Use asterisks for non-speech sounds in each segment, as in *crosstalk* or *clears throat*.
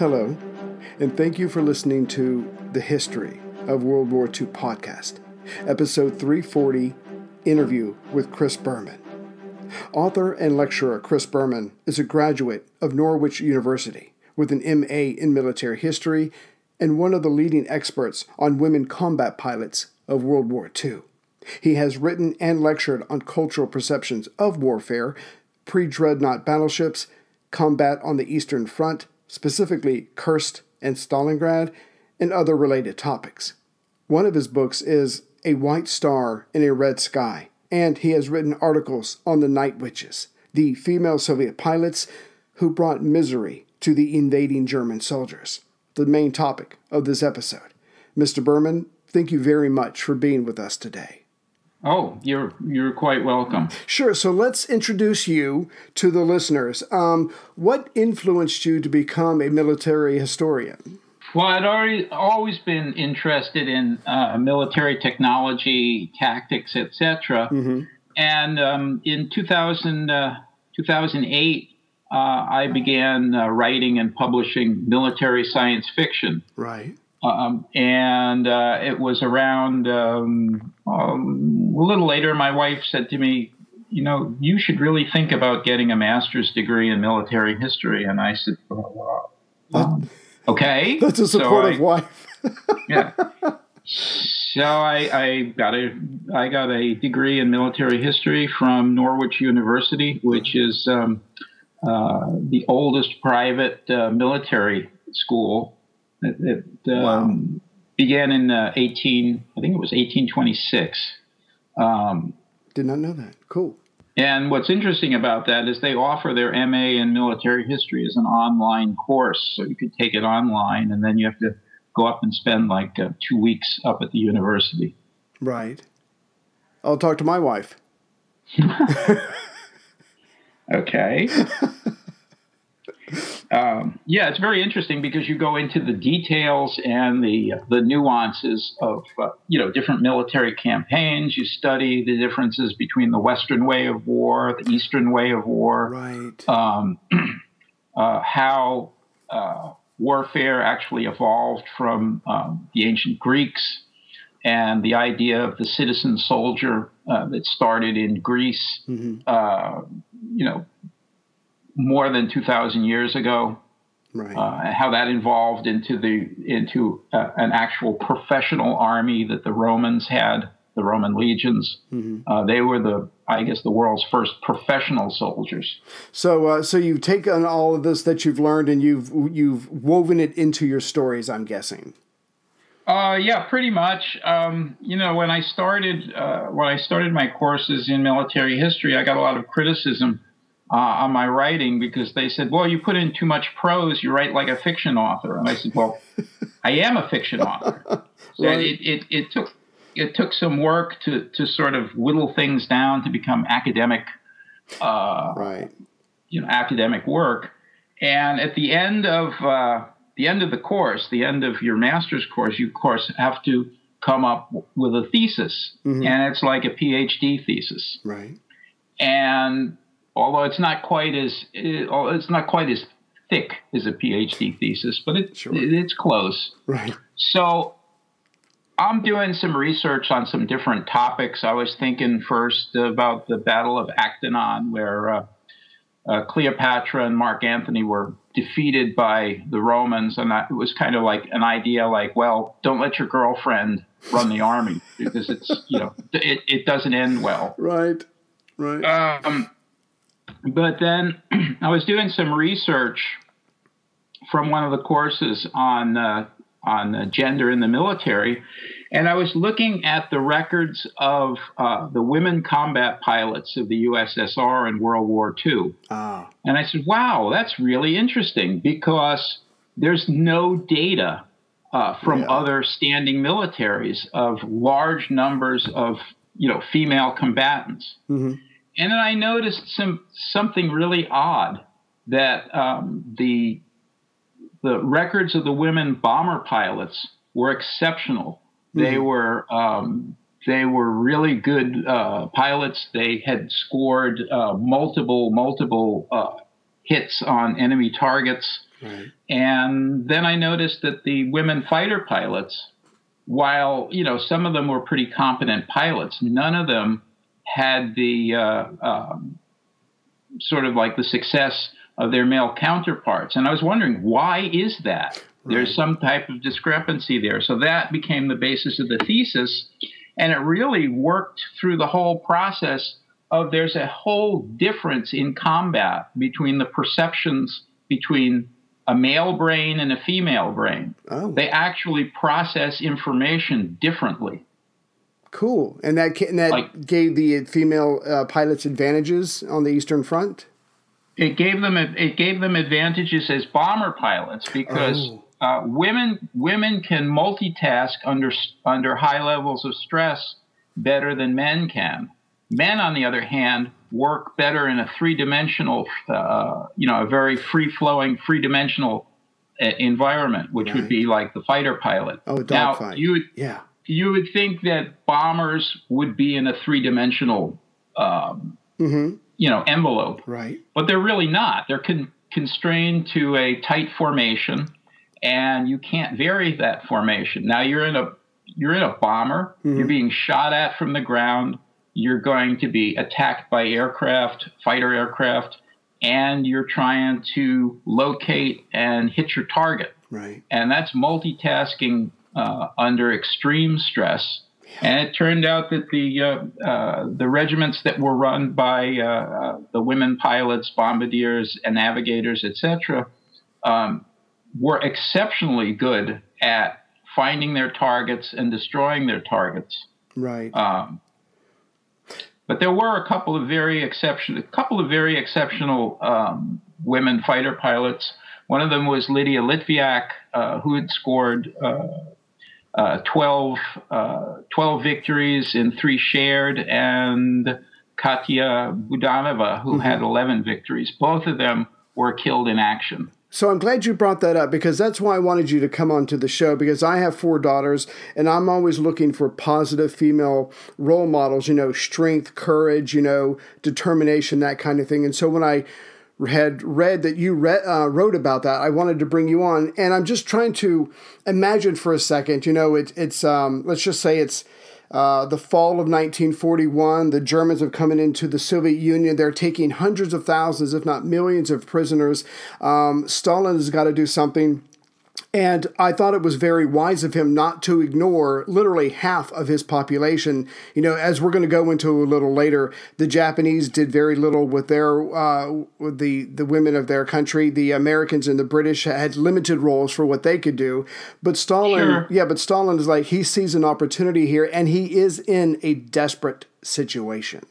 Hello, and thank you for listening to the History of World War II podcast, episode 340 Interview with Chris Berman. Author and lecturer Chris Berman is a graduate of Norwich University with an MA in military history and one of the leading experts on women combat pilots of World War II. He has written and lectured on cultural perceptions of warfare, pre dreadnought battleships, combat on the Eastern Front, specifically Kursk and Stalingrad, and other related topics. One of his books is A White Star in a Red Sky, and he has written articles on the Night Witches, the female Soviet pilots who brought misery to the invading German soldiers, the main topic of this episode. Mr. Berman, thank you very much for being with us today. Oh, you're you're quite welcome. Sure. So let's introduce you to the listeners. Um, what influenced you to become a military historian? Well, I'd already always been interested in uh, military technology, tactics, etc. Mm-hmm. And um, in 2000, uh, 2008, uh, I began uh, writing and publishing military science fiction. Right. Um, and uh, it was around um, um, a little later, my wife said to me, You know, you should really think about getting a master's degree in military history. And I said, well, um, Okay. That's a supportive so I, wife. *laughs* yeah. So I, I, got a I got a degree in military history from Norwich University, which is um, uh, the oldest private uh, military school it, it um, wow. began in uh, 18, I think it was 1826. Um, Did not know that. Cool. And what's interesting about that is they offer their MA in military history as an online course. So you could take it online and then you have to go up and spend like uh, two weeks up at the university. Right. I'll talk to my wife. *laughs* okay. *laughs* Um, yeah, it's very interesting because you go into the details and the the nuances of uh, you know different military campaigns. You study the differences between the Western way of war, the Eastern way of war, right? Um, *clears throat* uh, how uh, warfare actually evolved from um, the ancient Greeks, and the idea of the citizen soldier uh, that started in Greece. Mm-hmm. Uh, you know, more than 2,000 years ago. Right. Uh, how that evolved into the into uh, an actual professional army that the Romans had, the Roman legions. Mm-hmm. Uh, they were the, I guess, the world's first professional soldiers. So, uh, so you've taken all of this that you've learned and you've you've woven it into your stories. I'm guessing. Uh, yeah, pretty much. Um, you know, when I started uh, when I started my courses in military history, I got a lot of criticism uh, on my writing because they said, "Well, you put in too much prose. You write like a fiction author." And I said, "Well, *laughs* I am a fiction author." So right. it, it, it took it took some work to to sort of whittle things down to become academic, uh, right? You know, academic work. And at the end of uh, the end of the course, the end of your master's course, you of course have to come up with a thesis, mm-hmm. and it's like a PhD thesis, right? And although it's not quite as it's not quite as thick as a PhD thesis, but it, sure. it, it's close. Right. So I'm doing some research on some different topics. I was thinking first about the Battle of Actium, where uh, uh, Cleopatra and Mark Antony were defeated by the Romans, and I, it was kind of like an idea, like, well, don't let your girlfriend run the army because it's you know it, it doesn't end well. Right. Right. Um, but then *clears throat* I was doing some research from one of the courses on uh, on uh, gender in the military, and I was looking at the records of uh, the women combat pilots of the USSR in World War II. Ah. And I said, "Wow, that's really interesting because there's no data." Uh, from yeah. other standing militaries of large numbers of you know female combatants. Mm-hmm. And then I noticed some something really odd that um, the the records of the women bomber pilots were exceptional. Mm-hmm. They were um, they were really good uh, pilots. They had scored uh, multiple multiple uh, hits on enemy targets. Right. And then I noticed that the women fighter pilots, while you know some of them were pretty competent pilots, none of them had the uh, um, sort of like the success of their male counterparts. And I was wondering why is that? Right. There's some type of discrepancy there. So that became the basis of the thesis. And it really worked through the whole process of there's a whole difference in combat between the perceptions between a male brain and a female brain. Oh. They actually process information differently. Cool. And that, and that like, gave the female uh, pilots advantages on the Eastern Front? It gave them it gave them advantages as bomber pilots because oh. uh, women women can multitask under under high levels of stress better than men can. Men, on the other hand, work better in a three dimensional, uh, you know, a very free flowing, three dimensional uh, environment, which right. would be like the fighter pilot. Oh, dogfight. You yeah. You would think that bombers would be in a three dimensional, um, mm-hmm. you know, envelope. Right. But they're really not. They're con- constrained to a tight formation, and you can't vary that formation. Now you're in a you're in a bomber. Mm-hmm. You're being shot at from the ground you're going to be attacked by aircraft, fighter aircraft, and you're trying to locate and hit your target. Right. And that's multitasking uh, under extreme stress. And it turned out that the uh, uh, the regiments that were run by uh, the women pilots, bombardiers, and navigators, etc., um, were exceptionally good at finding their targets and destroying their targets. Right. Um, but there were a couple of very exceptional, a couple of very exceptional um, women fighter pilots. One of them was Lydia Litviak, uh, who had scored uh, uh, 12, uh, 12, victories in three shared, and Katya Budanova, who mm-hmm. had 11 victories. Both of them were killed in action. So I'm glad you brought that up because that's why I wanted you to come onto the show because I have four daughters and I'm always looking for positive female role models, you know, strength, courage, you know, determination, that kind of thing. And so when I had read that you read, uh, wrote about that, I wanted to bring you on. And I'm just trying to imagine for a second, you know, it, it's, um, let's just say it's, uh, the fall of 1941, the Germans have come into the Soviet Union. They're taking hundreds of thousands, if not millions, of prisoners. Um, Stalin has got to do something. And I thought it was very wise of him not to ignore literally half of his population. You know, as we're going to go into a little later, the Japanese did very little with their uh, with the the women of their country. The Americans and the British had limited roles for what they could do. But Stalin, sure. yeah, but Stalin is like he sees an opportunity here, and he is in a desperate situation.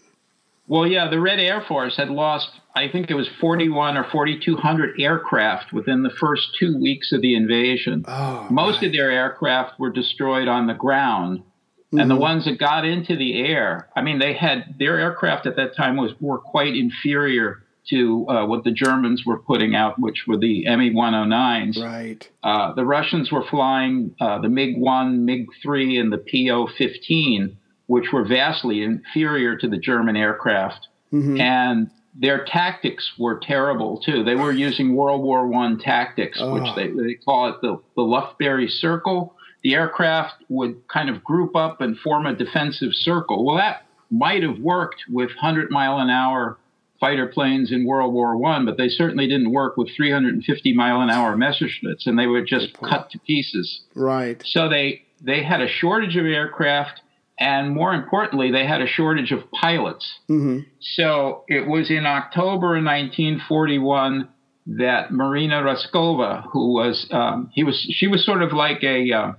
Well, yeah, the Red Air Force had lost, I think it was 41 or 4,200 aircraft within the first two weeks of the invasion. Oh, Most right. of their aircraft were destroyed on the ground. Mm-hmm. And the mm-hmm. ones that got into the air, I mean, they had their aircraft at that time was were quite inferior to uh, what the Germans were putting out, which were the Me 109s. Right. Uh, the Russians were flying uh, the MiG 1, MiG 3, and the PO 15 which were vastly inferior to the German aircraft. Mm-hmm. And their tactics were terrible too. They were using World War One tactics, oh. which ah. they, they call it the, the Lufbery circle. The aircraft would kind of group up and form a defensive circle. Well, that might have worked with 100 mile an hour fighter planes in World War One, but they certainly didn't work with 350 mile an hour Messerschmitts, and they were just cut to pieces. Right. So they they had a shortage of aircraft and more importantly, they had a shortage of pilots. Mm-hmm. So it was in October 1941 that Marina Raskova, who was um, he was she was sort of like a, uh,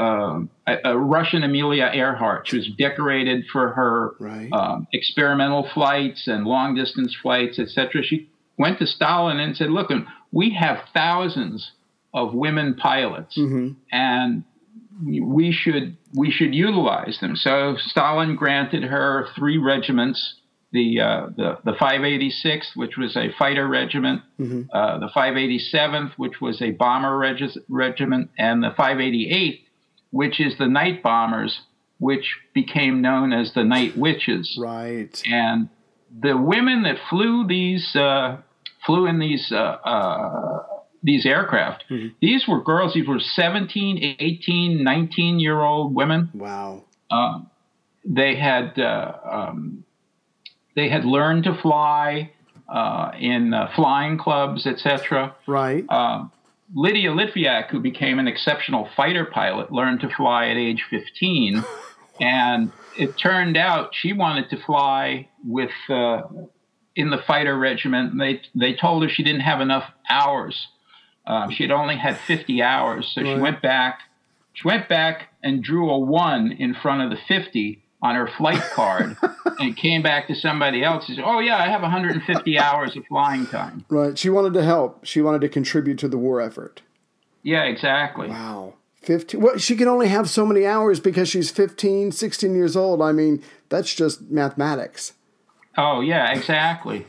uh, a, Russian Amelia Earhart. She was decorated for her right. um, experimental flights and long distance flights, etc. She went to Stalin and said, "Look, we have thousands of women pilots, mm-hmm. and we should we should utilize them. So Stalin granted her three regiments: the uh, the the 586th, which was a fighter regiment, mm-hmm. uh, the 587th, which was a bomber reg- regiment, and the 588th, which is the night bombers, which became known as the Night Witches. Right. And the women that flew these uh, flew in these uh, uh, these aircraft. Mm-hmm. These were girls. These were 17, 18, 19 year old women. Wow. Uh, they had uh, um, they had learned to fly uh, in uh, flying clubs, etc. Right. Uh, Lydia Litviak, who became an exceptional fighter pilot, learned to fly at age 15, *laughs* and it turned out she wanted to fly with uh, in the fighter regiment. They they told her she didn't have enough hours. Uh, she had only had 50 hours, so right. she went back. She went back and drew a one in front of the 50 on her flight card *laughs* and came back to somebody else and said, Oh, yeah, I have 150 hours of flying time. Right. She wanted to help, she wanted to contribute to the war effort. Yeah, exactly. Wow. 15 well she can only have so many hours because she's 15 16 years old i mean that's just mathematics oh yeah exactly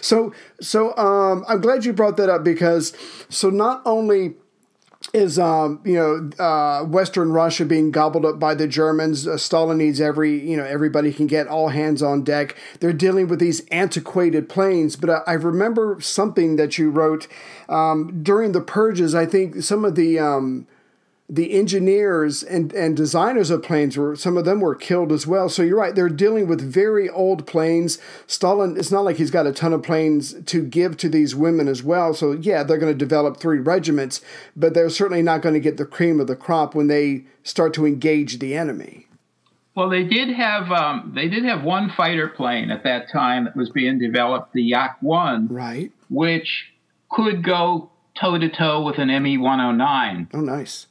so so um, i'm glad you brought that up because so not only is um, you know uh, Western Russia being gobbled up by the Germans. Uh, Stalin needs every you know everybody can get all hands on deck. They're dealing with these antiquated planes. But I, I remember something that you wrote um, during the purges. I think some of the um, the engineers and, and designers of planes were some of them were killed as well. So you're right, they're dealing with very old planes. Stalin, it's not like he's got a ton of planes to give to these women as well. So yeah, they're going to develop three regiments, but they're certainly not going to get the cream of the crop when they start to engage the enemy. Well, they did have um, they did have one fighter plane at that time that was being developed, the Yak One, right, which could go toe to toe with an ME 109. Oh, nice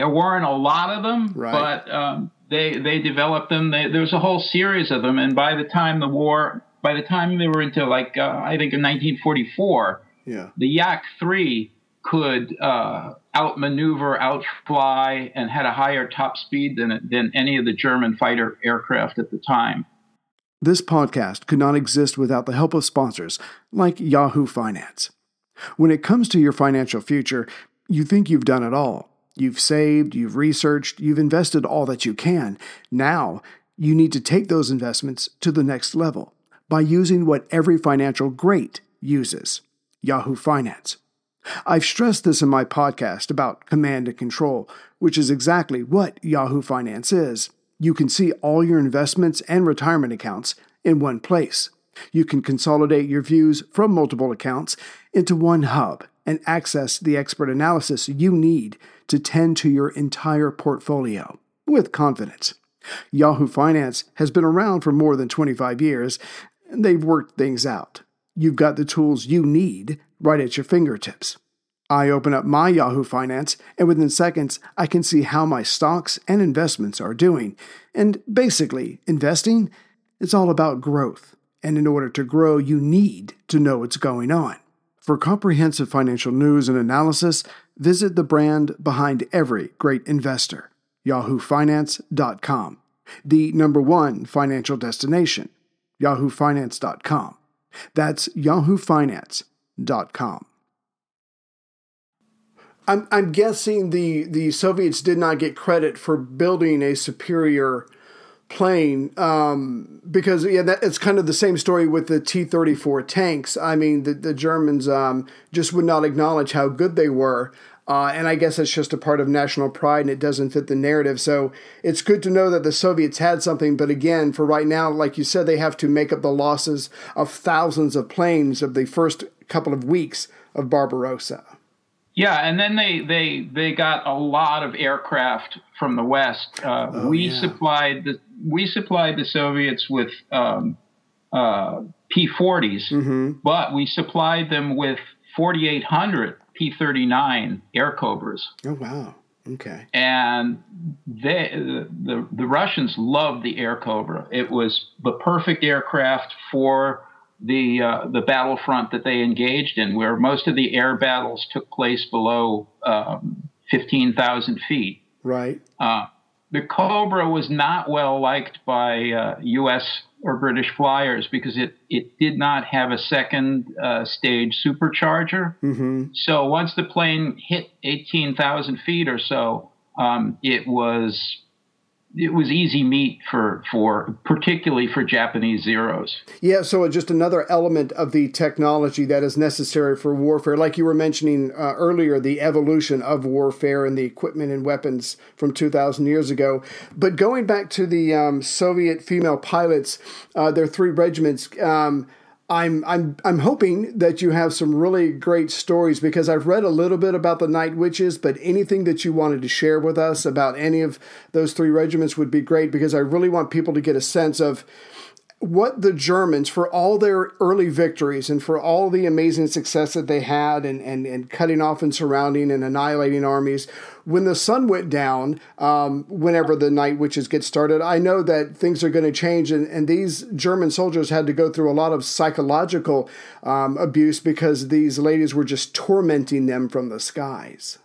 there weren't a lot of them, right. but um, they they developed them. They, there was a whole series of them, and by the time the war, by the time they were into like uh, I think in 1944, yeah, the Yak three could uh, outmaneuver, outfly, and had a higher top speed than than any of the German fighter aircraft at the time. This podcast could not exist without the help of sponsors like Yahoo Finance. When it comes to your financial future, you think you've done it all. You've saved, you've researched, you've invested all that you can. Now, you need to take those investments to the next level by using what every financial great uses Yahoo Finance. I've stressed this in my podcast about command and control, which is exactly what Yahoo Finance is. You can see all your investments and retirement accounts in one place. You can consolidate your views from multiple accounts into one hub and access the expert analysis you need to tend to your entire portfolio with confidence. Yahoo Finance has been around for more than 25 years, and they've worked things out. You've got the tools you need right at your fingertips. I open up my Yahoo Finance, and within seconds, I can see how my stocks and investments are doing. And basically, investing is all about growth. And in order to grow, you need to know what's going on. For comprehensive financial news and analysis, visit the brand behind every great investor, yahoofinance.com, the number one financial destination, yahoofinance.com. That's yahoofinance.com. I'm, I'm guessing the, the Soviets did not get credit for building a superior plane um, because yeah, that, it's kind of the same story with the T thirty four tanks. I mean, the the Germans um, just would not acknowledge how good they were. Uh, and I guess it's just a part of national pride and it doesn't fit the narrative. So it's good to know that the Soviets had something. But again, for right now, like you said, they have to make up the losses of thousands of planes of the first couple of weeks of Barbarossa. Yeah, and then they they they got a lot of aircraft from the West. Uh, oh, we yeah. supplied the we supplied the Soviets with um, uh, P-40s, mm-hmm. but we supplied them with 4,800 P-39 Airacobras. Oh wow! Okay. And they the the Russians loved the Airacobra. It was the perfect aircraft for the uh, the battlefront that they engaged in, where most of the air battles took place below um, 15,000 feet. Right. Uh, the Cobra was not well liked by uh, U.S. or British flyers because it, it did not have a second uh, stage supercharger. Mm-hmm. So once the plane hit 18,000 feet or so, um, it was it was easy meat for for particularly for Japanese zeros. Yeah, so just another element of the technology that is necessary for warfare, like you were mentioning uh, earlier, the evolution of warfare and the equipment and weapons from two thousand years ago. But going back to the um, Soviet female pilots, uh, their three regiments. Um, I'm I'm I'm hoping that you have some really great stories because I've read a little bit about the Night Witches, but anything that you wanted to share with us about any of those three regiments would be great because I really want people to get a sense of what the Germans, for all their early victories and for all the amazing success that they had and, and, and cutting off and surrounding and annihilating armies, when the sun went down, um, whenever the night witches get started, I know that things are going to change. And, and these German soldiers had to go through a lot of psychological um, abuse because these ladies were just tormenting them from the skies.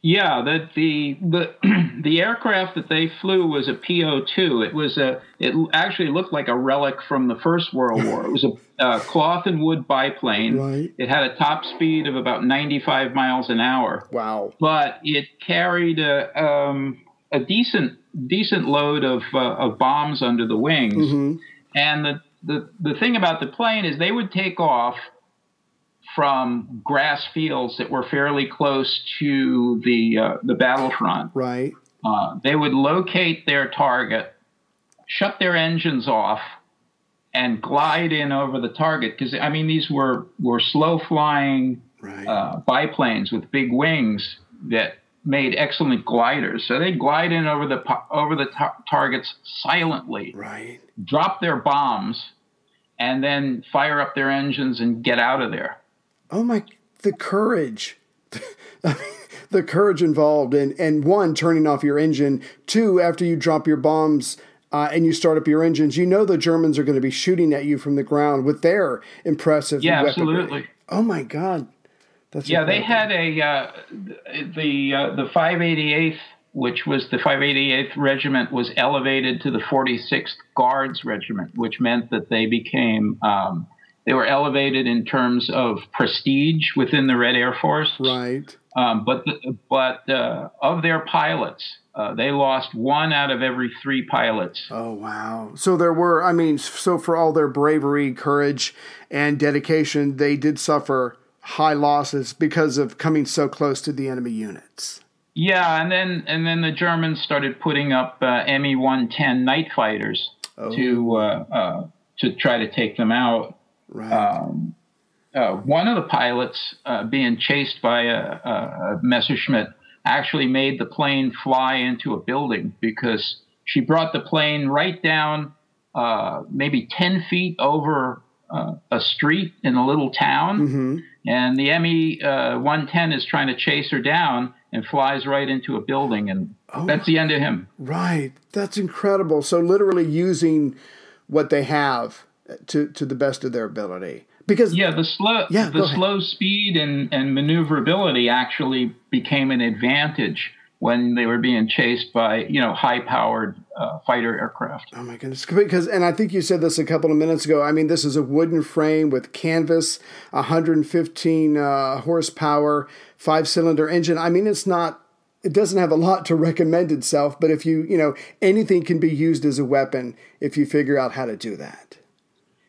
Yeah, that the the *clears throat* the aircraft that they flew was a PO2. It was a it actually looked like a relic from the First World War. It was a, a cloth and wood biplane. Right. It had a top speed of about 95 miles an hour. Wow. But it carried a um, a decent decent load of uh, of bombs under the wings. Mm-hmm. And the, the the thing about the plane is they would take off from grass fields that were fairly close to the uh, the battlefront. Right. Uh, they would locate their target, shut their engines off, and glide in over the target. Because I mean, these were were slow flying right. uh, biplanes with big wings that made excellent gliders. So they'd glide in over the over the tar- targets silently. Right. Drop their bombs, and then fire up their engines and get out of there oh my, the courage. *laughs* the courage involved in and one turning off your engine two after you drop your bombs uh, and you start up your engines you know the germans are going to be shooting at you from the ground with their impressive yeah weaponry. absolutely oh my god that's yeah incredible. they had a uh, the uh, the 588th which was the 588th regiment was elevated to the 46th guards regiment which meant that they became um, they were elevated in terms of prestige within the Red Air Force. Right. Um, but the, but uh, of their pilots, uh, they lost one out of every three pilots. Oh wow! So there were, I mean, so for all their bravery, courage, and dedication, they did suffer high losses because of coming so close to the enemy units. Yeah, and then and then the Germans started putting up uh, Me 110 night fighters oh. to uh, uh, to try to take them out. Right. Um, uh, one of the pilots uh, being chased by a, a, Messerschmitt actually made the plane fly into a building because she brought the plane right down uh, maybe 10 feet over uh, a street in a little town. Mm-hmm. And the ME uh, 110 is trying to chase her down and flies right into a building. And oh, that's the end of him. Right. That's incredible. So, literally using what they have to to the best of their ability. Because yeah, the slow yeah, the slow speed and, and maneuverability actually became an advantage when they were being chased by you know high powered uh, fighter aircraft. Oh my goodness! Because and I think you said this a couple of minutes ago. I mean, this is a wooden frame with canvas, 115 uh, horsepower, five cylinder engine. I mean, it's not. It doesn't have a lot to recommend itself, but if you you know anything can be used as a weapon if you figure out how to do that.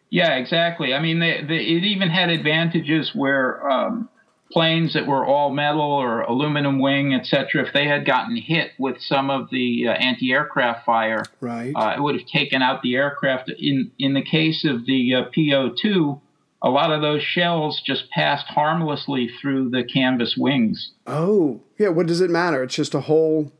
Yeah, exactly. I mean, they, they, it even had advantages where um, planes that were all metal or aluminum wing, etc., if they had gotten hit with some of the uh, anti-aircraft fire, right, uh, it would have taken out the aircraft. In in the case of the uh, PO2, a lot of those shells just passed harmlessly through the canvas wings. Oh, yeah. What does it matter? It's just a hole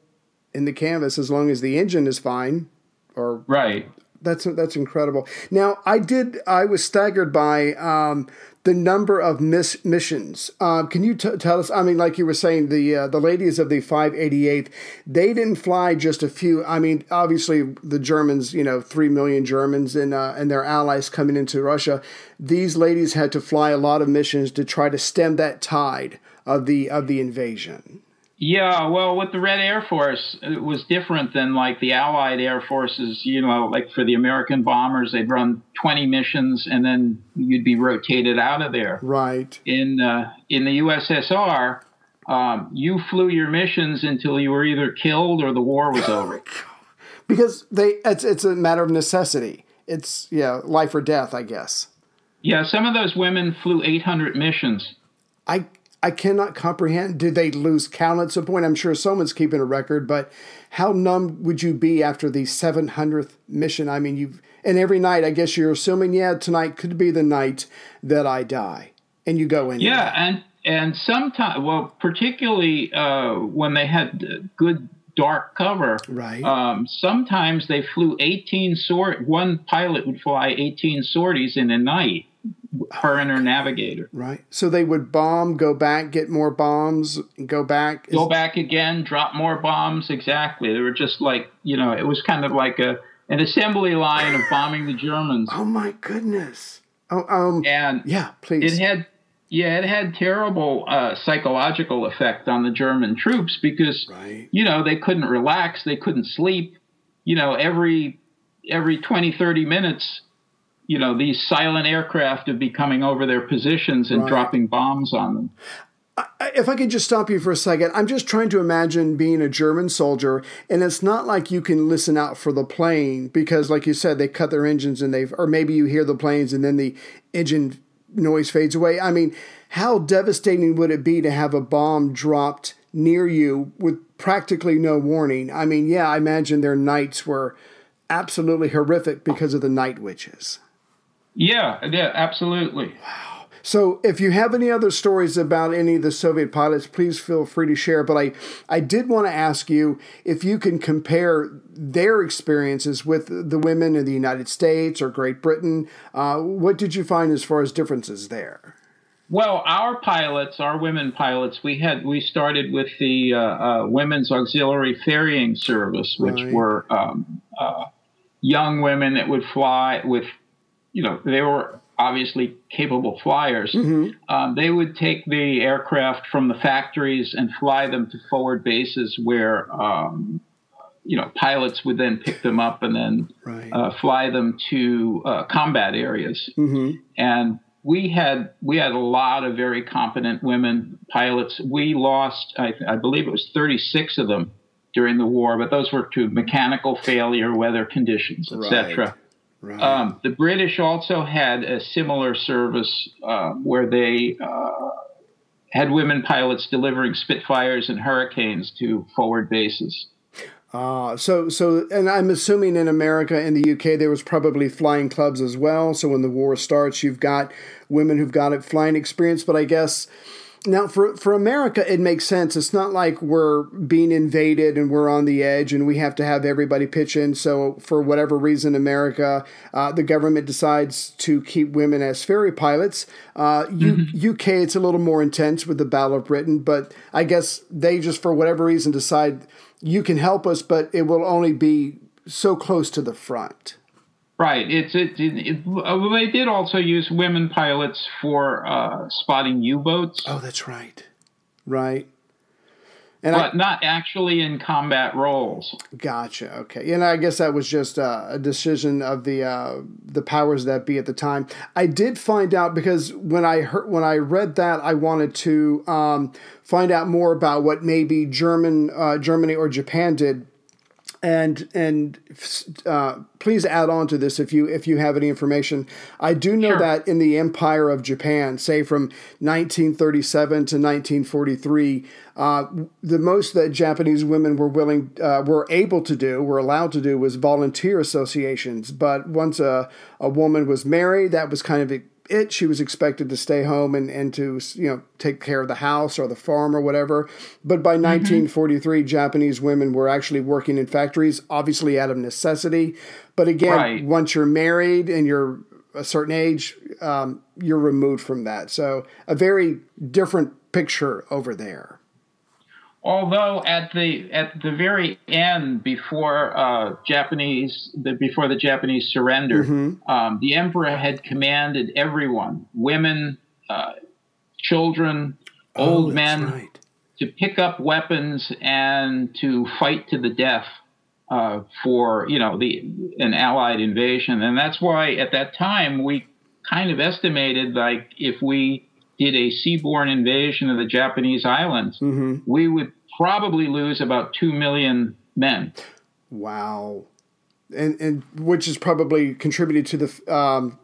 in the canvas as long as the engine is fine. Or right that's that's incredible. Now, I did. I was staggered by um, the number of miss missions. Um, can you t- tell us? I mean, like you were saying, the uh, the ladies of the 588th, they didn't fly just a few. I mean, obviously the Germans, you know, three million Germans and uh, and their allies coming into Russia. These ladies had to fly a lot of missions to try to stem that tide of the of the invasion. Yeah, well, with the Red Air Force, it was different than like the Allied Air Forces. You know, like for the American bombers, they'd run 20 missions and then you'd be rotated out of there. Right. In uh, in the USSR, um, you flew your missions until you were either killed or the war was *laughs* over. because they it's it's a matter of necessity. It's yeah, life or death, I guess. Yeah, some of those women flew 800 missions. I I cannot comprehend. Did they lose count at some point? I'm sure someone's keeping a record, but how numb would you be after the 700th mission? I mean, you've and every night, I guess you're assuming, yeah, tonight could be the night that I die, and you go in. Yeah, and and sometimes, well, particularly uh, when they had good dark cover, right? Um, sometimes they flew 18 sort. One pilot would fly 18 sorties in a night her and her navigator. Right. So they would bomb, go back, get more bombs, go back. Go back again, drop more bombs. Exactly. They were just like, you know, it was kind of like a an assembly line of bombing the Germans. Oh my goodness. Oh, um, and yeah, please. It had, yeah, it had terrible uh, psychological effect on the German troops because, right. you know, they couldn't relax, they couldn't sleep. You know, every every 20, 30 minutes, you know, these silent aircraft would be coming over their positions and right. dropping bombs on them. If I could just stop you for a second, I'm just trying to imagine being a German soldier, and it's not like you can listen out for the plane because, like you said, they cut their engines and they've, or maybe you hear the planes and then the engine noise fades away. I mean, how devastating would it be to have a bomb dropped near you with practically no warning? I mean, yeah, I imagine their nights were absolutely horrific because of the night witches. Yeah, yeah, absolutely. Wow. So, if you have any other stories about any of the Soviet pilots, please feel free to share. But I, I did want to ask you if you can compare their experiences with the women in the United States or Great Britain. Uh, what did you find as far as differences there? Well, our pilots, our women pilots, we had we started with the uh, uh, Women's Auxiliary Ferrying Service, which right. were um, uh, young women that would fly with you know, they were obviously capable flyers. Mm-hmm. Um, they would take the aircraft from the factories and fly them to forward bases where, um, you know, pilots would then pick them up and then right. uh, fly them to uh, combat areas. Mm-hmm. And we had we had a lot of very competent women pilots. We lost, I, I believe it was 36 of them during the war, but those were to mechanical failure, weather conditions, etc. Right. Right. Um, the British also had a similar service uh, where they uh, had women pilots delivering Spitfires and Hurricanes to forward bases. Uh, so, so, and I'm assuming in America, in the UK, there was probably flying clubs as well. So when the war starts, you've got women who've got it flying experience. But I guess now, for, for America, it makes sense. It's not like we're being invaded and we're on the edge and we have to have everybody pitch in. So, for whatever reason, America, uh, the government decides to keep women as ferry pilots. Uh, mm-hmm. UK, it's a little more intense with the Battle of Britain, but I guess they just, for whatever reason, decide you can help us, but it will only be so close to the front. Right. It's it, it, it uh, they did also use women pilots for uh, spotting U-boats. Oh, that's right. Right. And but I, not actually in combat roles. Gotcha. Okay, and I guess that was just uh, a decision of the uh, the powers that be at the time. I did find out because when I heard when I read that, I wanted to um, find out more about what maybe German uh, Germany or Japan did and and uh, please add on to this if you if you have any information. I do know sure. that in the Empire of Japan, say from 1937 to 1943, uh, the most that Japanese women were willing uh, were able to do, were allowed to do, was volunteer associations. But once a a woman was married, that was kind of it. She was expected to stay home and, and to you know take care of the house or the farm or whatever. But by mm-hmm. 1943, Japanese women were actually working in factories, obviously out of necessity. But again, right. once you're married and you're a certain age, um, you're removed from that. So a very different picture over there. Although at the at the very end, before uh, Japanese the, before the Japanese surrender, mm-hmm. um, the emperor had commanded everyone, women, uh, children, oh, old men, right. to pick up weapons and to fight to the death uh, for you know the an Allied invasion, and that's why at that time we kind of estimated like if we did a seaborne invasion of the Japanese islands, mm-hmm. we would probably lose about 2 million men. Wow. and and which has probably contributed to the um,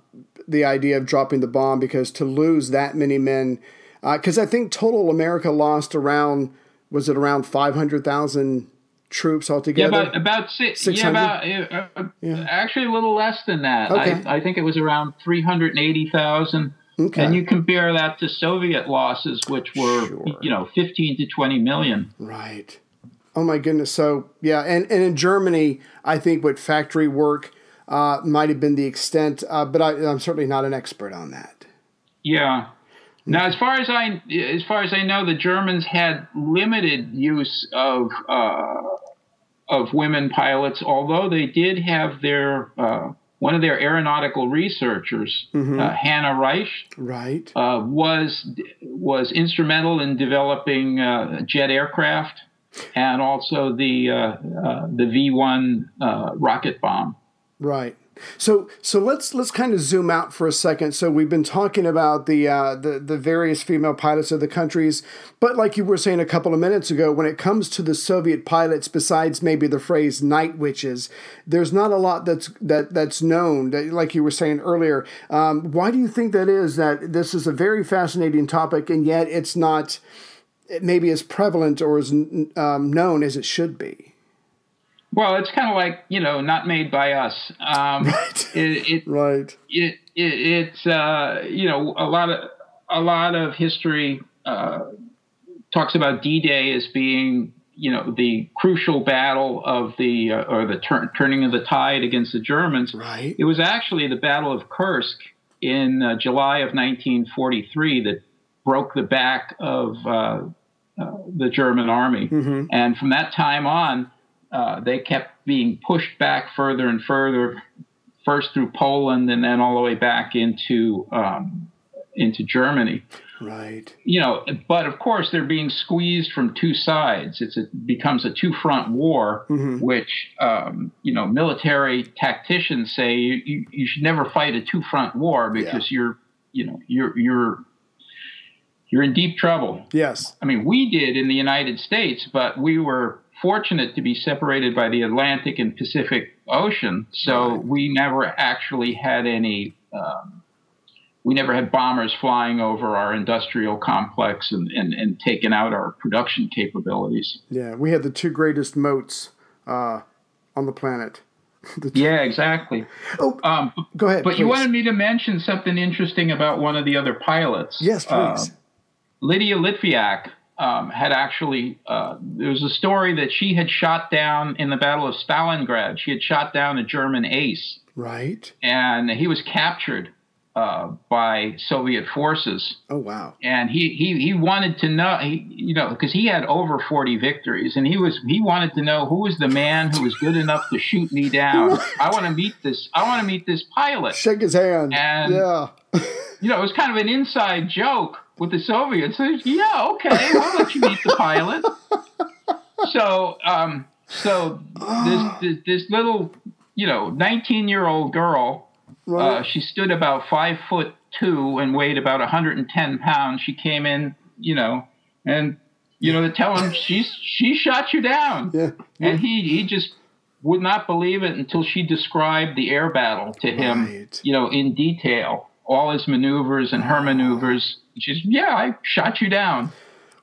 the idea of dropping the bomb because to lose that many men, because uh, I think total America lost around was it around five hundred thousand troops altogether? Yeah, about about six. Yeah, about uh, uh, yeah. actually a little less than that. Okay. I, I think it was around three hundred eighty thousand. Okay. And you compare that to Soviet losses, which were sure. you know fifteen to twenty million. Right. Oh my goodness. So yeah, and and in Germany, I think what factory work uh, might have been the extent, uh, but I, I'm certainly not an expert on that. Yeah. Now, as far as I as far as I know, the Germans had limited use of uh, of women pilots, although they did have their uh, one of their aeronautical researchers, mm-hmm. uh, Hanna Reitsch, right, uh, was was instrumental in developing uh, jet aircraft and also the uh, uh, the V one rocket bomb. Right. So so let's let's kind of zoom out for a second. So we've been talking about the uh, the the various female pilots of the countries, but like you were saying a couple of minutes ago, when it comes to the Soviet pilots, besides maybe the phrase "night witches," there's not a lot that's that that's known. That, like you were saying earlier, um, why do you think that is? That this is a very fascinating topic, and yet it's not maybe as prevalent or as um, known as it should be. Well, it's kind of like you know, not made by us. Um, *laughs* right. It, it, right. It, it it's uh, you know a lot of a lot of history uh, talks about D-Day as being you know the crucial battle of the uh, or the turn, turning of the tide against the Germans. Right. It was actually the Battle of Kursk in uh, July of 1943 that broke the back of uh, uh, the German army, mm-hmm. and from that time on uh, they kept being pushed back further and further, first through Poland and then all the way back into um, into Germany. Right. You know, but of course they're being squeezed from two sides. It's it becomes a two front war, mm-hmm. which um, you know military tacticians say you, you, you, should never fight a two front war because yeah. you're you know you're you're you're in deep trouble. Yes. I mean, we did in the United States, but we were fortunate to be separated by the Atlantic and Pacific Ocean, so we never actually had any. Um, we never had bombers flying over our industrial complex and, and, and taking out our production capabilities. Yeah, we had the two greatest moats uh, on the planet. *laughs* the yeah, exactly. Oh, um, go ahead. But please. you wanted me to mention something interesting about one of the other pilots. Yes, please. Uh, Lydia Litviak um, had actually uh, there was a story that she had shot down in the Battle of Stalingrad. She had shot down a German ace, right? And he was captured uh, by Soviet forces. Oh wow! And he he he wanted to know, he, you know, because he had over forty victories, and he was he wanted to know who was the man who was good enough to shoot me down. *laughs* I want to meet this. I want to meet this pilot. Shake his hand. And yeah. *laughs* you know, it was kind of an inside joke with the Soviets. yeah, okay, I'll let you meet the pilot. So, um, so this, this, this little, you know, 19 year old girl, right. uh, she stood about five foot two and weighed about 110 pounds. She came in, you know, and you know, to tell him she's she shot you down, yeah. and he he just would not believe it until she described the air battle to him, right. you know, in detail, all his maneuvers and her maneuvers She's yeah, I shot you down.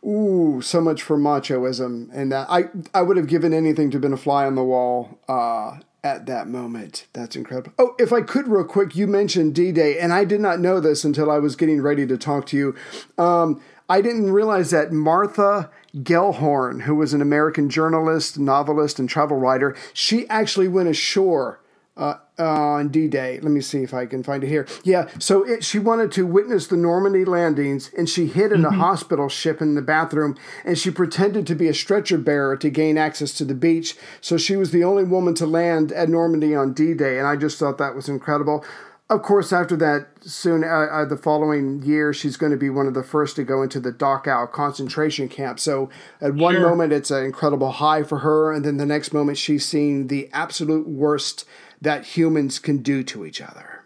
Ooh, so much for machoism, and uh, I I would have given anything to have been a fly on the wall uh, at that moment. That's incredible. Oh, if I could, real quick, you mentioned D Day, and I did not know this until I was getting ready to talk to you. Um, I didn't realize that Martha Gellhorn, who was an American journalist, novelist, and travel writer, she actually went ashore uh, on D Day. Let me see if I can find it here. Yeah, so it, she wanted to witness the Normandy landings and she hid in mm-hmm. a hospital ship in the bathroom and she pretended to be a stretcher bearer to gain access to the beach. So she was the only woman to land at Normandy on D Day, and I just thought that was incredible. Of course, after that, soon uh, uh, the following year, she's going to be one of the first to go into the Dachau concentration camp. So, at one sure. moment, it's an incredible high for her, and then the next moment, she's seeing the absolute worst that humans can do to each other.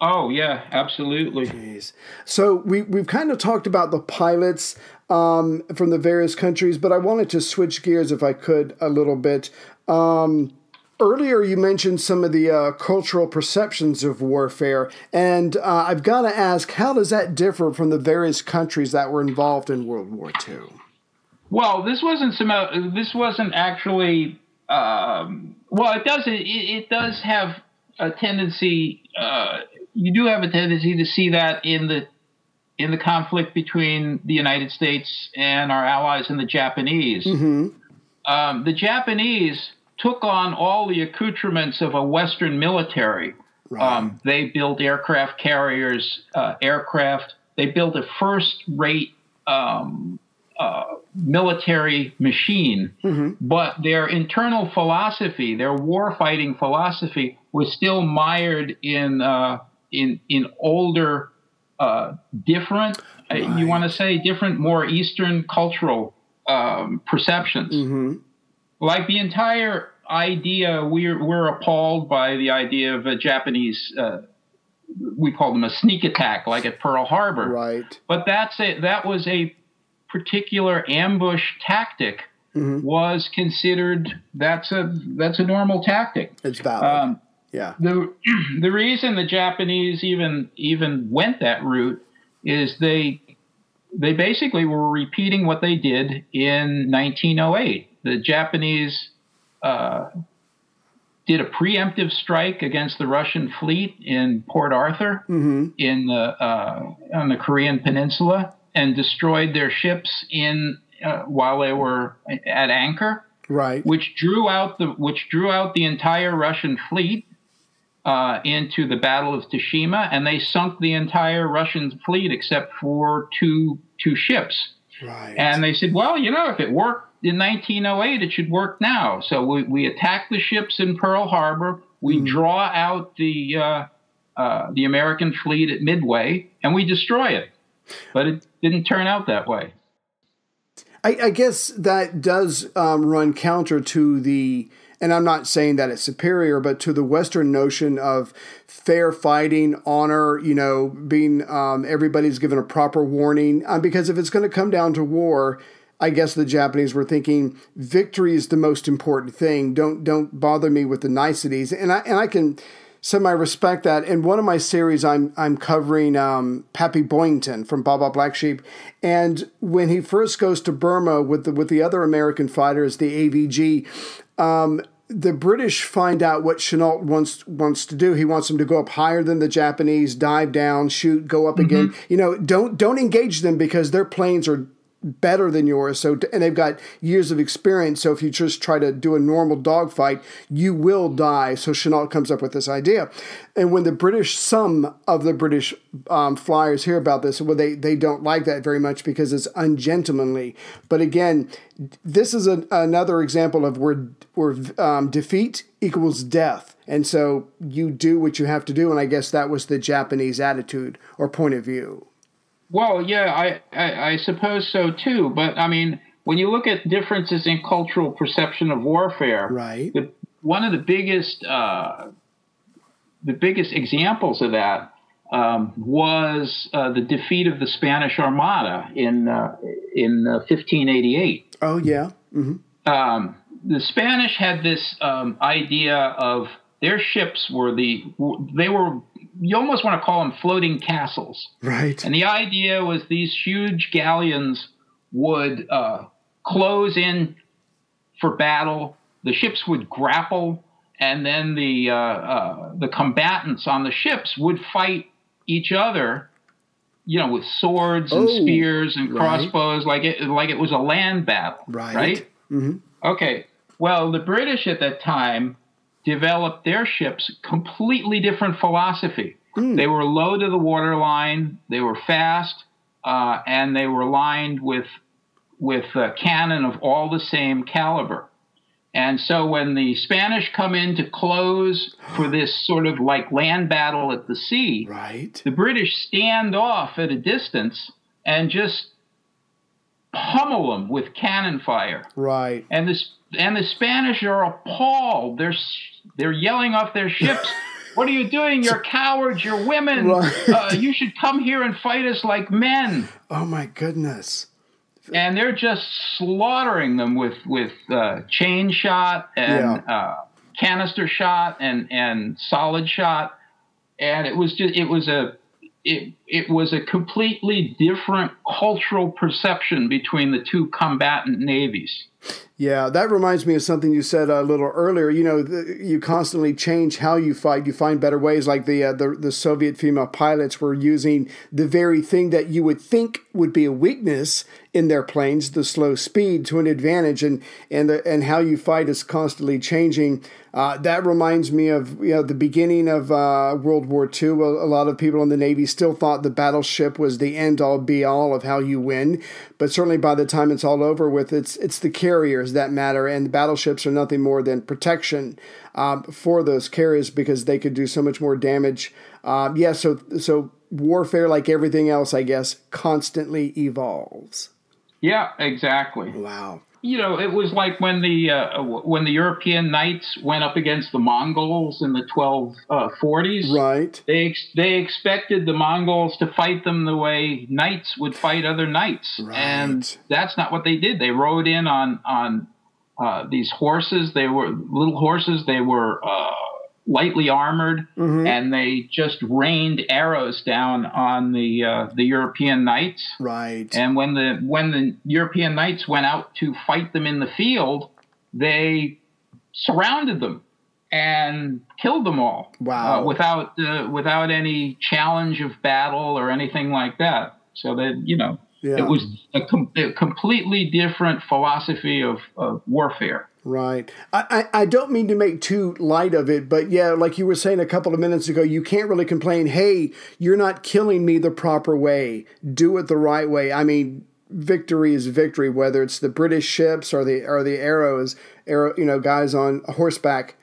Oh yeah, absolutely. Jeez. So we we've kind of talked about the pilots um, from the various countries, but I wanted to switch gears if I could a little bit. Um, Earlier, you mentioned some of the uh, cultural perceptions of warfare, and uh, I've got to ask, how does that differ from the various countries that were involved in World War II? Well, this wasn't some. Uh, this wasn't actually. Um, well, it does. It, it, does have a tendency. Uh, you do have a tendency to see that in the in the conflict between the United States and our allies and the Japanese. Mm-hmm. Um, the Japanese took on all the accoutrements of a Western military. Right. Um, they built aircraft carriers, uh, aircraft. They built a first rate um, uh, military machine, mm-hmm. but their internal philosophy, their war fighting philosophy, was still mired in uh, in in older, uh, different. Uh, right. you want to say different, more Eastern cultural um, perceptions. Mm-hmm like the entire idea, we're we're appalled by the idea of a Japanese. Uh, we call them a sneak attack, like at Pearl Harbor. Right. But that's a that was a particular ambush tactic. Mm-hmm. Was considered that's a that's a normal tactic. It's valid. Um, yeah. The *clears throat* the reason the Japanese even even went that route is they they basically were repeating what they did in 1908 the Japanese uh, did a preemptive strike against the Russian fleet in Port Arthur mm-hmm. in the, uh, on the Korean Peninsula and destroyed their ships in uh, while they were at anchor. Right. Which drew out the which drew out the entire Russian fleet uh, into the Battle of Tsushima, and they sunk the entire Russian fleet except for two two ships. Right. And they said, well, you know, if it worked in 1908, it should work now. So we, we attack the ships in Pearl Harbor. We mm. draw out the uh, uh, the American fleet at Midway, and we destroy it. But it didn't turn out that way. I, I guess that does um, run counter to the, and I'm not saying that it's superior, but to the Western notion of fair fighting, honor, you know, being um, everybody's given a proper warning. Um, because if it's going to come down to war, I guess the Japanese were thinking victory is the most important thing. Don't don't bother me with the niceties. And I and I can semi respect that. In one of my series, I'm I'm covering um, Pappy Boyington from Baa Black Sheep, and when he first goes to Burma with the with the other American fighters, the AVG. Um, the British find out what Chennault wants wants to do. He wants them to go up higher than the Japanese, dive down, shoot, go up mm-hmm. again. You know, don't don't engage them because their planes are better than yours. So and they've got years of experience. So if you just try to do a normal dogfight, you will die. So Chennault comes up with this idea, and when the British, some of the British um, flyers hear about this, well, they they don't like that very much because it's ungentlemanly. But again, this is a, another example of where where um, defeat equals death. And so you do what you have to do, and I guess that was the Japanese attitude or point of view. Well, yeah, I, I, I suppose so too. But I mean, when you look at differences in cultural perception of warfare, right? The, one of the biggest uh, the biggest examples of that um, was uh, the defeat of the Spanish Armada in uh, in 1588. Uh, oh yeah. Mm-hmm. Um, the Spanish had this um, idea of their ships were the they were you almost want to call them floating castles. Right. And the idea was these huge galleons would uh, close in for battle. The ships would grapple, and then the uh, uh, the combatants on the ships would fight each other. You know, with swords and oh, spears and crossbows, right. like it like it was a land battle. Right. Right. Mm-hmm. Okay. Well, the British at that time developed their ships completely different philosophy. Mm. They were low to the waterline, they were fast, uh, and they were lined with with uh, cannon of all the same caliber. And so when the Spanish come in to close for this sort of like land battle at the sea, right. the British stand off at a distance and just pummel them with cannon fire. Right. And the and the Spanish are appalled. They're they're yelling off their ships. *laughs* What are you doing? You're cowards. You're women. Right. Uh, you should come here and fight us like men. Oh my goodness! And they're just slaughtering them with with uh, chain shot and yeah. uh, canister shot and and solid shot, and it was just it was a it, it was a completely different cultural perception between the two combatant navies. Yeah, that reminds me of something you said a little earlier. You know, the, you constantly change how you fight. You find better ways. Like the, uh, the the Soviet female pilots were using the very thing that you would think would be a weakness in their planes, the slow speed, to an advantage. And and the, and how you fight is constantly changing. Uh, that reminds me of you know the beginning of uh, World War II. A, lot of people in the Navy still thought the battleship was the end all be all of how you win. But certainly by the time it's all over with, it's it's the carriers that matter, and the battleships are nothing more than protection um, for those carriers because they could do so much more damage. Um, yeah, so so warfare, like everything else, I guess, constantly evolves. Yeah, exactly. Wow you know, it was like when the uh, when the European knights went up against the Mongols in the 1240s. Uh, right. They they expected the Mongols to fight them the way knights would fight other knights, right. and that's not what they did. They rode in on on uh, these horses. They were little horses. They were uh, lightly armored, mm-hmm. and they just rained arrows down on the uh, the European knights. Right. And when the when the European knights went out to fight them in the field, they surrounded them and killed them all. Wow. Uh, without uh, without any challenge of battle or anything like that. So that you know. Yeah. It was a, com- a completely different philosophy of, of warfare. Right. I, I, I don't mean to make too light of it, but yeah, like you were saying a couple of minutes ago, you can't really complain, hey, you're not killing me the proper way. Do it the right way. I mean, victory is victory, whether it's the British ships or the or the arrows, arrow, you know, guys on horseback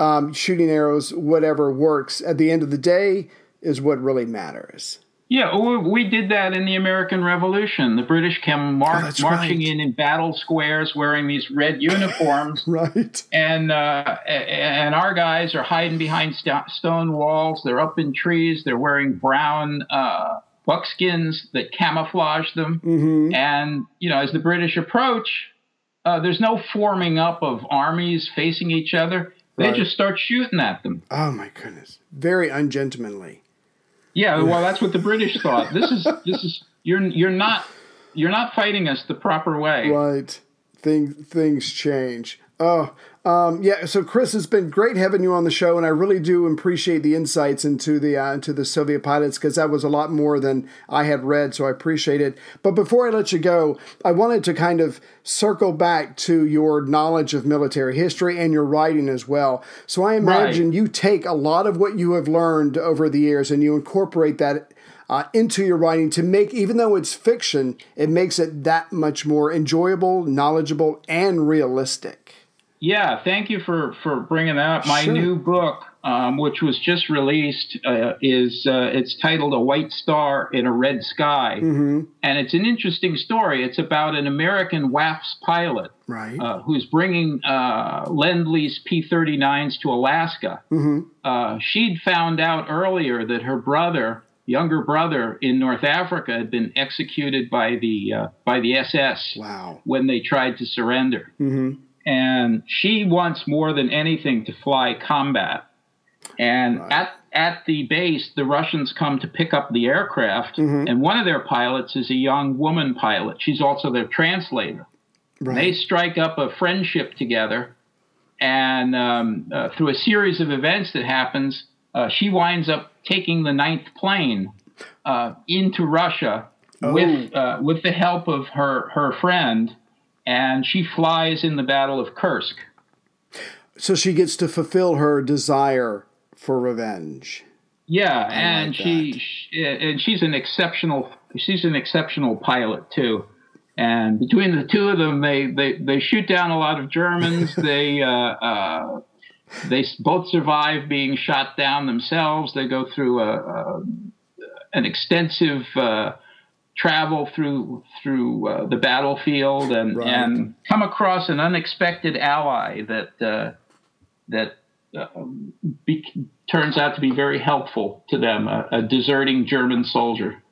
um, shooting arrows, whatever works. At the end of the day, is what really matters. Yeah, we did that in the American Revolution. The British came mar- oh, marching right. in in battle squares wearing these red uniforms. *laughs* right. And uh, and our guys are hiding behind st- stone walls. They're up in trees. They're wearing brown uh, buckskins that camouflage them. Mm-hmm. And you know, as the British approach, uh, there's no forming up of armies facing each other. They right. just start shooting at them. Oh my goodness! Very ungentlemanly. Yeah, well, that's what the British thought. This is this is you're you're not you're not fighting us the proper way. Right. Things things change. Oh, um, yeah. So, Chris, it's been great having you on the show, and I really do appreciate the insights into the uh, into the Soviet pilots because that was a lot more than I had read. So, I appreciate it. But before I let you go, I wanted to kind of circle back to your knowledge of military history and your writing as well. So, I imagine right. you take a lot of what you have learned over the years and you incorporate that uh, into your writing to make, even though it's fiction, it makes it that much more enjoyable, knowledgeable, and realistic. Yeah, thank you for for bringing that up. My sure. new book, um, which was just released, uh, is uh, it's titled "A White Star in a Red Sky," mm-hmm. and it's an interesting story. It's about an American WAFS pilot, right, uh, who's bringing uh, Lend Lease P-39s to Alaska. Mm-hmm. Uh, she'd found out earlier that her brother younger brother in North Africa had been executed by the uh, by the SS wow. when they tried to surrender. Mm-hmm and she wants more than anything to fly combat. And right. at at the base, the Russians come to pick up the aircraft, mm-hmm. and one of their pilots is a young woman pilot. She's also their translator. Right. They strike up a friendship together, and um, uh, through a series of events that happens, uh, she winds up taking the ninth plane uh, into Russia oh. with uh, with the help of her her friend and she flies in the Battle of Kursk. So she gets to fulfill her desire for revenge. Yeah, I and like she, she, and she's an exceptional she's an exceptional pilot too. And between the two of them, they they, they shoot down a lot of Germans. *laughs* they uh, uh, they both survive being shot down themselves. They go through a, a an extensive uh, travel through through uh, the battlefield and right. and come across an unexpected ally that uh, that uh, be, turns out to be very helpful to them, a, a deserting German soldier.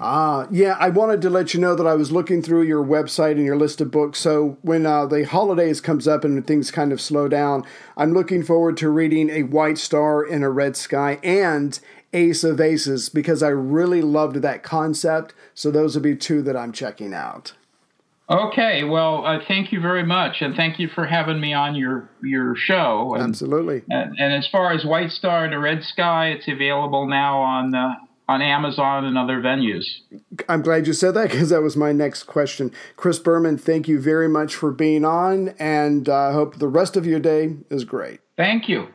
Ah, yeah, I wanted to let you know that I was looking through your website and your list of books. So when uh, the holidays comes up and things kind of slow down, I'm looking forward to reading A White Star in a Red Sky and Ace of Aces because I really loved that concept. So those would be two that I'm checking out. Okay, well, uh, thank you very much, and thank you for having me on your your show. And, Absolutely. And, and, as far as White Star and a Red Sky, it's available now on uh, on Amazon and other venues. I'm glad you said that because that was my next question. Chris Berman, thank you very much for being on, and I uh, hope the rest of your day is great. Thank you.